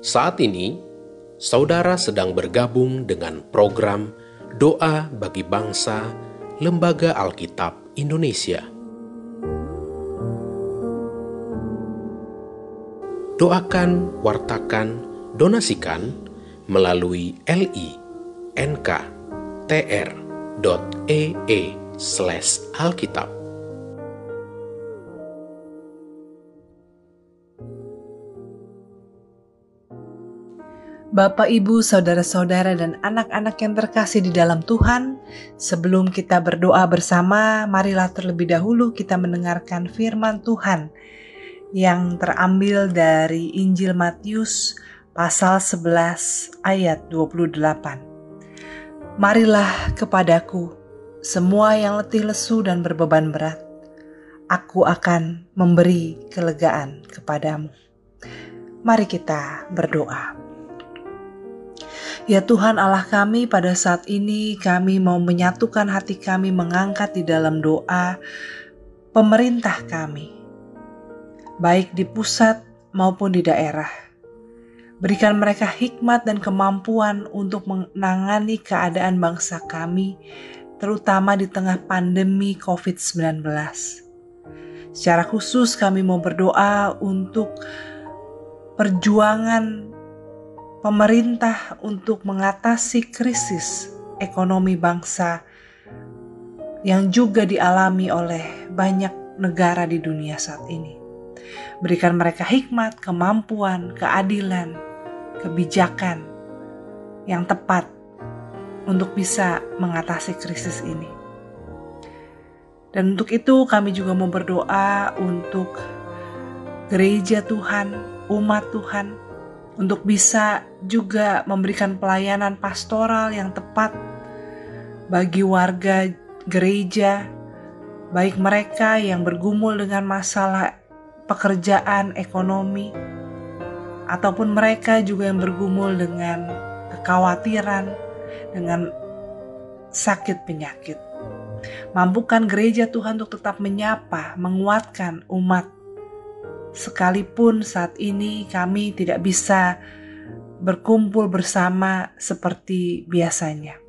Saat ini, saudara sedang bergabung dengan program Doa bagi Bangsa Lembaga Alkitab Indonesia. Doakan, wartakan, donasikan melalui li.nk.tr.ee Bapak, Ibu, saudara-saudara, dan anak-anak yang terkasih di dalam Tuhan, sebelum kita berdoa bersama, marilah terlebih dahulu kita mendengarkan firman Tuhan yang terambil dari Injil Matius pasal 11 ayat 28. Marilah kepadaku semua yang letih lesu dan berbeban berat, aku akan memberi kelegaan kepadamu. Mari kita berdoa. Ya Tuhan Allah kami, pada saat ini kami mau menyatukan hati kami mengangkat di dalam doa pemerintah kami, baik di pusat maupun di daerah. Berikan mereka hikmat dan kemampuan untuk menangani keadaan bangsa kami, terutama di tengah pandemi COVID-19. Secara khusus, kami mau berdoa untuk perjuangan pemerintah untuk mengatasi krisis ekonomi bangsa yang juga dialami oleh banyak negara di dunia saat ini. Berikan mereka hikmat, kemampuan, keadilan, kebijakan yang tepat untuk bisa mengatasi krisis ini. Dan untuk itu kami juga mau berdoa untuk gereja Tuhan, umat Tuhan, untuk bisa juga memberikan pelayanan pastoral yang tepat bagi warga gereja, baik mereka yang bergumul dengan masalah pekerjaan, ekonomi, ataupun mereka juga yang bergumul dengan kekhawatiran, dengan sakit penyakit. Mampukan gereja Tuhan untuk tetap menyapa, menguatkan umat sekalipun saat ini kami tidak bisa berkumpul bersama seperti biasanya.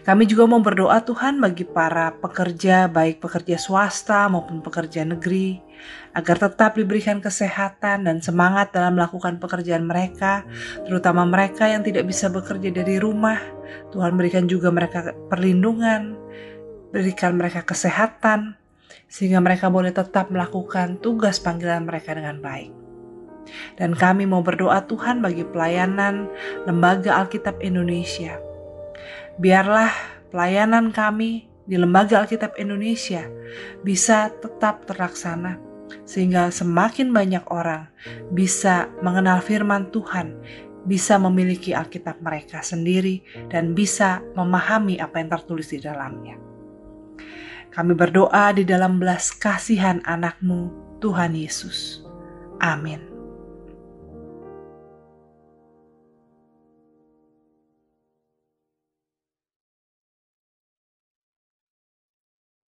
Kami juga mau berdoa Tuhan bagi para pekerja, baik pekerja swasta maupun pekerja negeri, agar tetap diberikan kesehatan dan semangat dalam melakukan pekerjaan mereka, terutama mereka yang tidak bisa bekerja dari rumah. Tuhan berikan juga mereka perlindungan, berikan mereka kesehatan, sehingga mereka boleh tetap melakukan tugas panggilan mereka dengan baik. Dan kami mau berdoa Tuhan bagi pelayanan Lembaga Alkitab Indonesia. Biarlah pelayanan kami di Lembaga Alkitab Indonesia bisa tetap terlaksana sehingga semakin banyak orang bisa mengenal firman Tuhan, bisa memiliki Alkitab mereka sendiri dan bisa memahami apa yang tertulis di dalamnya. Kami berdoa di dalam belas kasihan anakmu, Tuhan Yesus. Amin.